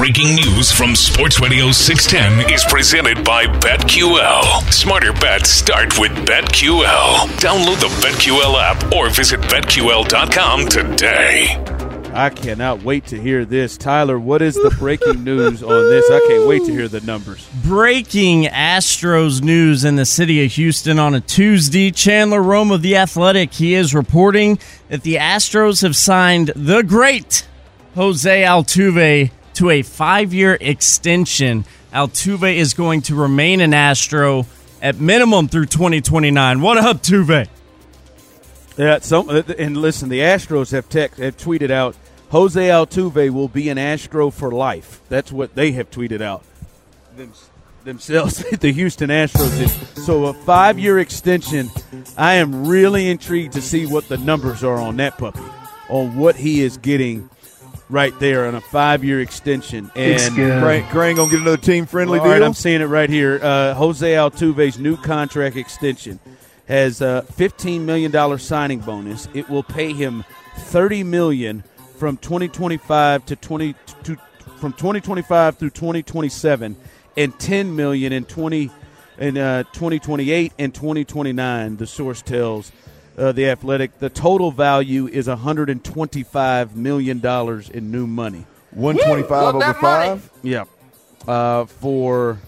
Breaking news from Sports Radio 610 is presented by BetQL. Smarter bets start with BetQL. Download the BetQL app or visit BetQL.com today. I cannot wait to hear this. Tyler, what is the breaking news on this? I can't wait to hear the numbers. Breaking Astros news in the city of Houston on a Tuesday. Chandler Rome of The Athletic, he is reporting that the Astros have signed the great Jose Altuve to a five year extension. Altuve is going to remain an Astro at minimum through 2029. What up, Tuve? Yeah, some uh, and listen, the Astros have text have tweeted out Jose Altuve will be an Astro for life. That's what they have tweeted out Them, themselves. the Houston Astros did. So a five year extension. I am really intrigued to see what the numbers are on that puppy, on what he is getting right there on a five-year extension. And Crane, Crane gonna get another team-friendly all deal. right, I'm seeing it right here. Uh, Jose Altuve's new contract extension has a $15 million signing bonus. It will pay him 30 million from 2025 to 20 to, from 2025 through 2027, and 10 million in 20 in uh, 2028 and 2029. The source tells uh, the Athletic. The total value is 125 million dollars in new money. 125 over five. Yeah, uh, for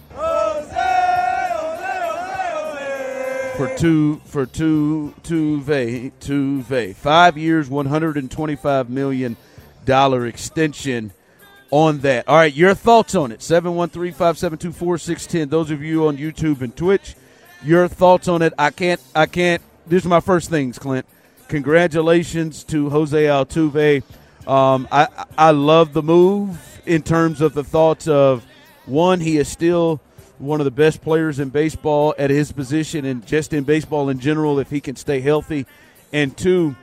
for two for two Tuve two vey five years, 125 million dollar extension on that. All right, your thoughts on it? 713-572-4610. Those of you on YouTube and Twitch, your thoughts on it? I can't I can't. These are my first things, Clint. Congratulations to Jose Altuve. Um, I I love the move in terms of the thoughts of one, he is still one of the best players in baseball at his position and just in baseball in general if he can stay healthy. And two,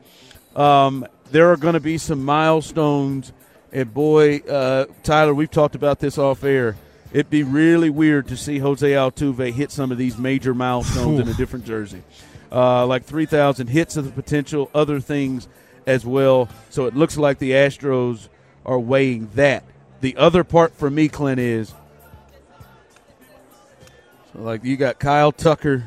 um, there are going to be some milestones. And boy, uh, Tyler, we've talked about this off air. It'd be really weird to see Jose Altuve hit some of these major milestones in a different jersey, uh, like 3,000 hits of the potential, other things as well. So it looks like the Astros are weighing that. The other part for me, Clint, is so like you got Kyle Tucker,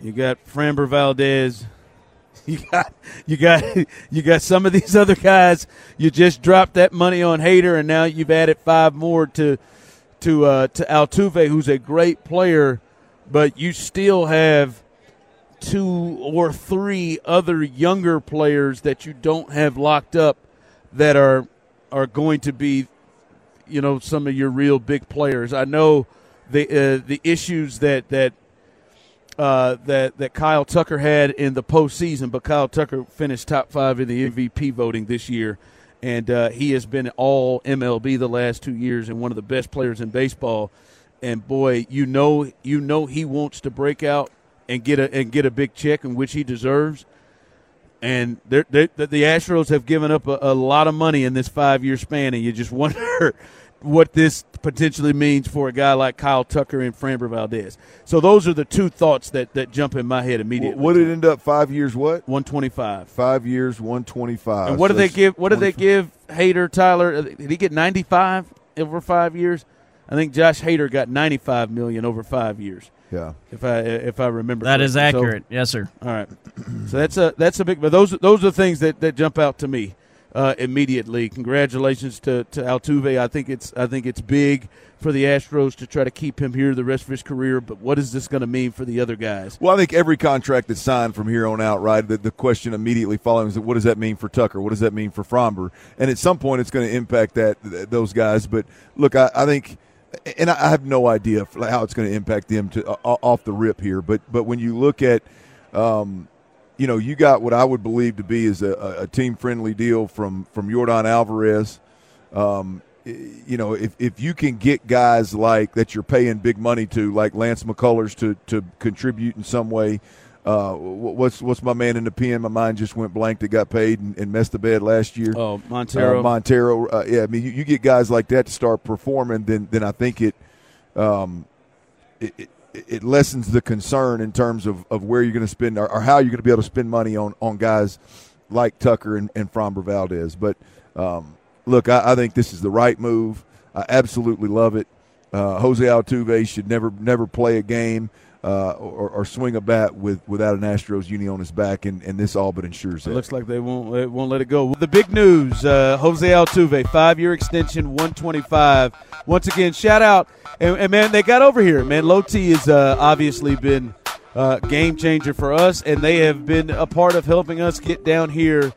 you got Framber Valdez, you got you got you got some of these other guys. You just dropped that money on Hader, and now you've added five more to to uh, to Altuve, who's a great player, but you still have two or three other younger players that you don't have locked up that are are going to be, you know, some of your real big players. I know the uh, the issues that that uh, that that Kyle Tucker had in the postseason, but Kyle Tucker finished top five in the MVP voting this year, and uh, he has been all MLB the last two years and one of the best players in baseball. And boy, you know, you know he wants to break out and get a and get a big check, in which he deserves. And they're, they're, the Astros have given up a, a lot of money in this five year span, and you just wonder what this potentially means for a guy like Kyle Tucker and Framber Valdez. So those are the two thoughts that, that jump in my head immediately. What did it end up? Five years? What? One twenty five. Five years, 125. And what So did they give? What did they give Hader Tyler? Uh, did he get ninety five over five years? I think Josh Hader got ninety five million over five years. Yeah. If I if I remember, That is correctly. So- accurate. yes, sir. all right. So that's a that's a big. But those those are things that, that jump out to me uh, immediately. Congratulations to, to Altuve. I think it's I think it's big for the Astros to try to keep him here the rest of his career. But what is this going to mean for the other guys? Well, I think every contract that's signed from here on out, right? The, the question immediately following is, what does that mean for Tucker? What does that mean for Framber? And at some point, it's going to impact that th- those guys. But look, I, I think, and I have no idea how it's going to impact them to off the rip here. But but when you look at, um, you know, you got what I would believe to be is a, a team friendly deal from from Yordan Alvarez. Um, you know, if, if you can get guys like that you're paying big money to, like Lance McCullers, to to contribute in some way. Uh, what's what's my man in the pen? My mind just went blank. That got paid and, and messed the bed last year. Oh, Montero. Uh, Montero. Uh, yeah, I mean, you, you, get guys like that to start performing, then then I think it, um, it, it, it lessens the concern in terms of, of where you're going to spend or, or, how you're going to be able to spend money on on guys like Tucker and, and Framber Valdez. But um, look, I, I, think this is the right move. I absolutely love it. Uh, Jose Altuve should never never play a game uh, or, or, swing a bat with without an Astros uni on his back, and, and this all but ensures that. It looks like they won't they won't let it go. The big news: uh, Jose Altuve, five year extension, one twenty five. Once again, shout out and, and, man, they got over here. Man, Low T has uh, obviously been uh, game changer for us, and they have been a part of helping us get down here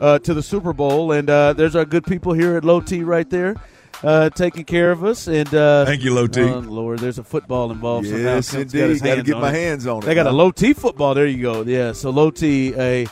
uh, to the Super Bowl. And uh, there's our good people here at Low T right there. Uh, taking care of us, and uh, thank you, Low T. Oh, Lord, there's a football involved. Yes, somehow. indeed. Got to get my it. hands on it. They got a Low T football. There you go. Yeah, so Low T, a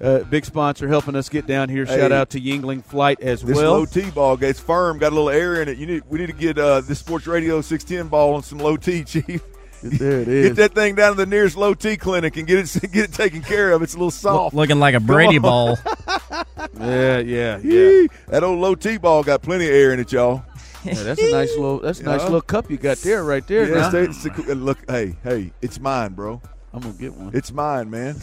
uh, big sponsor helping us get down here. Hey, Shout out to Yuengling Flight as this well. This low T ball gets firm, got a little air in it. You need we need to get uh, this Sports Radio 610 ball on some low T, Chief. There it is. Get that thing down to the nearest low T clinic and get it get it taken care of. It's a little soft, looking like a Brady ball. yeah, yeah, yeah. That old low T ball got plenty of air in it, y'all. Yeah, that's a nice little that's a nice little cup you got there, right there. Yeah, it's, it's a, look, hey, hey, it's mine, bro. I'm gonna get one. It's mine, man.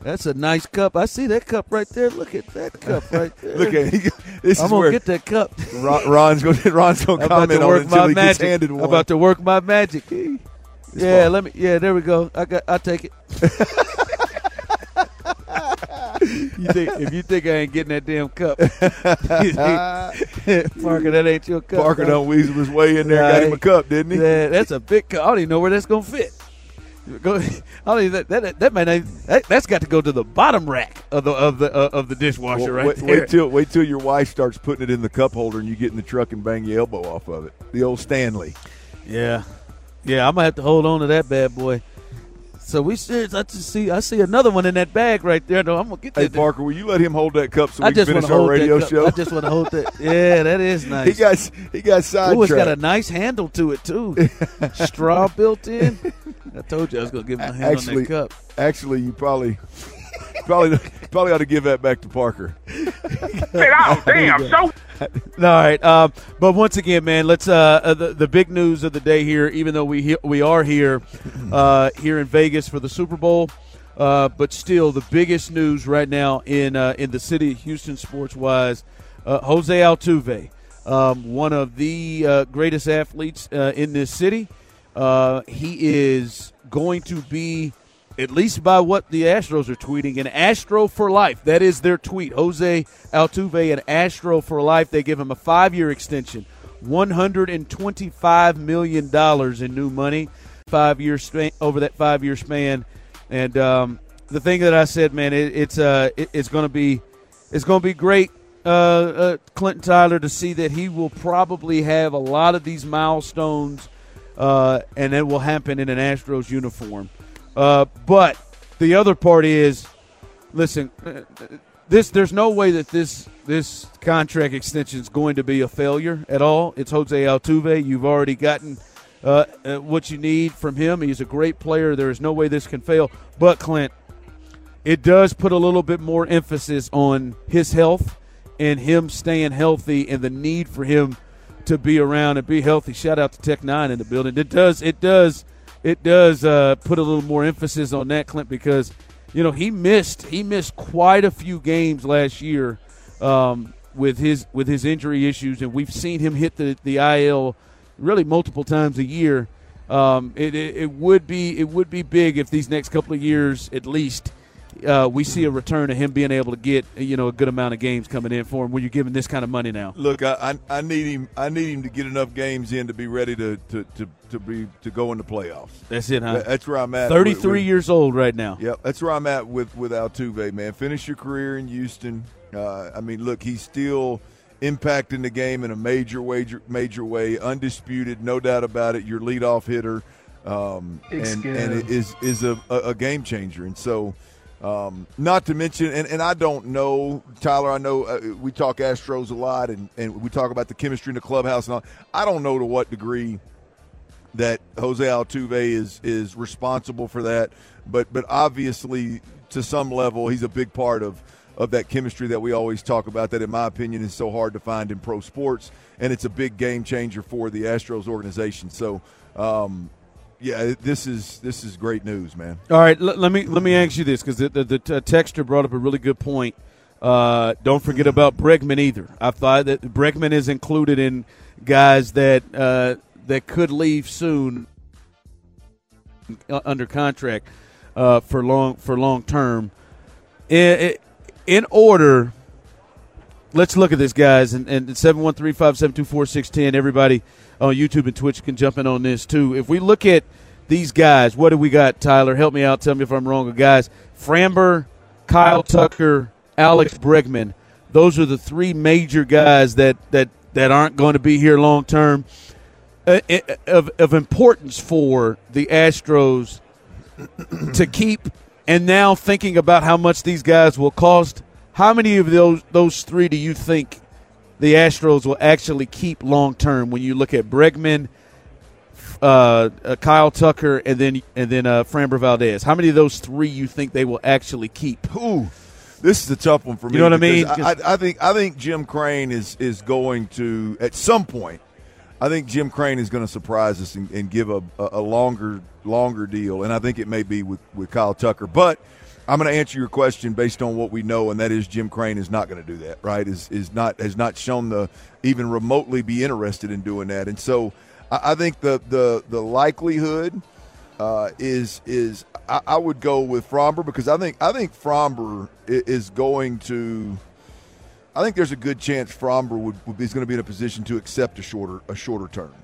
That's a nice cup. I see that cup right there. Look at that cup right there. Look at it. This I'm gonna get that cup. Ron, Ron's gonna Ron's gonna comment on it until he magic. gets handed one. I'm about to work my magic. yeah, let me. Yeah, there we go. I got. I take it. You think if you think I ain't getting that damn cup, Parker, that ain't your cup. Parker don't weasel his way in there, got him a cup, didn't he? Yeah, that's a big cup. I don't even know where that's gonna fit. Go, I don't even, that that that might not, that, has got to go to the bottom rack of the of the uh, of the dishwasher well, right wait, there. Wait till wait till your wife starts putting it in the cup holder and you get in the truck and bang your elbow off of it. The old Stanley. Yeah, yeah. I'm gonna have to hold on to that bad boy. So we serious. I just see I see another one in that bag right there. No, I'm gonna get that. Hey Parker, will you let him hold that cup so we I can finish our radio show? I just want to hold that. Yeah, that is nice. he got he got sidetracked. Oh, it's got a nice handle to it too. Straw built in. I told you I was gonna give him a hand actually, on that cup. Actually, you probably probably probably ought to give that back to Parker. oh, damn! So. All right, uh, but once again, man, let's uh, uh, the, the big news of the day here. Even though we we are here uh, here in Vegas for the Super Bowl, uh, but still the biggest news right now in uh, in the city of Houston, sports wise, Jose Altuve, um, one of the greatest athletes in this city. he is going to be at least by what the Astros are tweeting, an Astro for life. That is their tweet. Jose Altuve, an Astro for life. They give him a five year extension, $125 million in new money, five years span, over that five year span. And um, the thing that I said, man, it, it's uh, it, it's going to be it's going to be great, uh, uh, Clinton Tyler, to see that he will probably have a lot of these milestones, uh, and it will happen in an Astros uniform. Uh, but the other part is, listen, this there's no way that this this contract extension is going to be a failure at all. It's Jose Altuve. You've already gotten uh, uh, what you need from him. He's a great player. There is no way this can fail. But Clint, it does put a little bit more emphasis on his health and him staying healthy and the need for him to be around and be healthy. Shout out to Tech Nine in the building. It does. It does it does uh, put a little more emphasis on that, Clint, because you know he missed he missed quite a few games last year um, with his with his injury issues, and we've seen him hit the the IL really multiple times a year. Um, it, it, it would be it would be big if these next couple of years at least uh, we see a return of him being able to get you know a good amount of games coming in for him when you're giving this kind of money now. Look, I, I, I need him. I need him to get enough games in to be ready to to, to, to be to go into playoffs. That's it, huh? That's where I'm at. Thirty three years old right now. Yep, that's where I'm at with with Altuve, man. Finish your career in Houston. Uh, I mean, look, he's still impacting the game in a major major major way, undisputed, no doubt about it. Your leadoff hitter, um, and and it is is a, a game changer, and so Um, not to mention, and, and I don't know, Tyler. I know uh, we talk Astros a lot, and, and we talk about the chemistry in the clubhouse and all. I don't know to what degree that Jose Altuve is is responsible for that, but but obviously to some level he's a big part of of that chemistry that we always talk about. That, in my opinion, is so hard to find in pro sports, and it's a big game changer for the Astros organization. So. Um, yeah, this is this is great news, man. All right, l- let me let me ask you this because the, the, the brought up a really good point. Uh, don't forget about Bregman either. I thought that Bregman is included in guys that uh, that could leave soon under contract uh, for long for long term. In, in order, let's look at this, guys, and and. Everybody on YouTube and Twitch can jump in on this too. If we look at these guys, what do we got, Tyler? Help me out. Tell me if I'm wrong. Guys, Framber, Kyle Tucker, Alex Bregman. Those are the three major guys that that that aren't going to be here long term. Uh, of, of importance for the Astros to keep, and now thinking about how much these guys will cost. How many of those those three do you think the Astros will actually keep long term when you look at Bregman, uh, uh, Kyle Tucker, and then and then uh, Framber Valdez. How many of those three you think they will actually keep? Ooh, this is a tough one for me. You know what I mean? I, I, think I think Jim Crane is is going to at some point. I think Jim Crane is going to surprise us and, and give a, a, longer longer deal, and I think it may be with, with Kyle Tucker. But I'm going to answer your question based on what we know, and that is Jim Crane is not going to do that. Right? Is is not has not shown the even remotely be interested in doing that, and so I, I think the the the likelihood uh, is is I, I, would go with Framber because I think I think Framber is going to. I think there's a good chance Framber would, would is going to be in a position to accept a shorter a shorter term.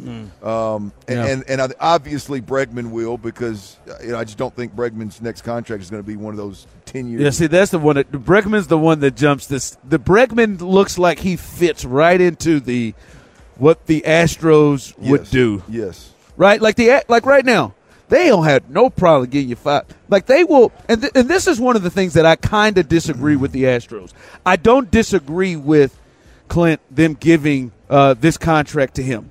Mm. Um, and, yeah. and, and obviously Bregman will because you know, I just don't think Bregman's next contract is going to be one of those ten years. Yeah, see, that's the one. That, Bregman's the one that jumps this. The Bregman looks like he fits right into the what the Astros yes. would do. Yes, right. Like the like right now, they don't have no problem getting you five. Like they will, and th- and this is one of the things that I kind of disagree with the Astros. I don't disagree with Clint them giving uh, this contract to him.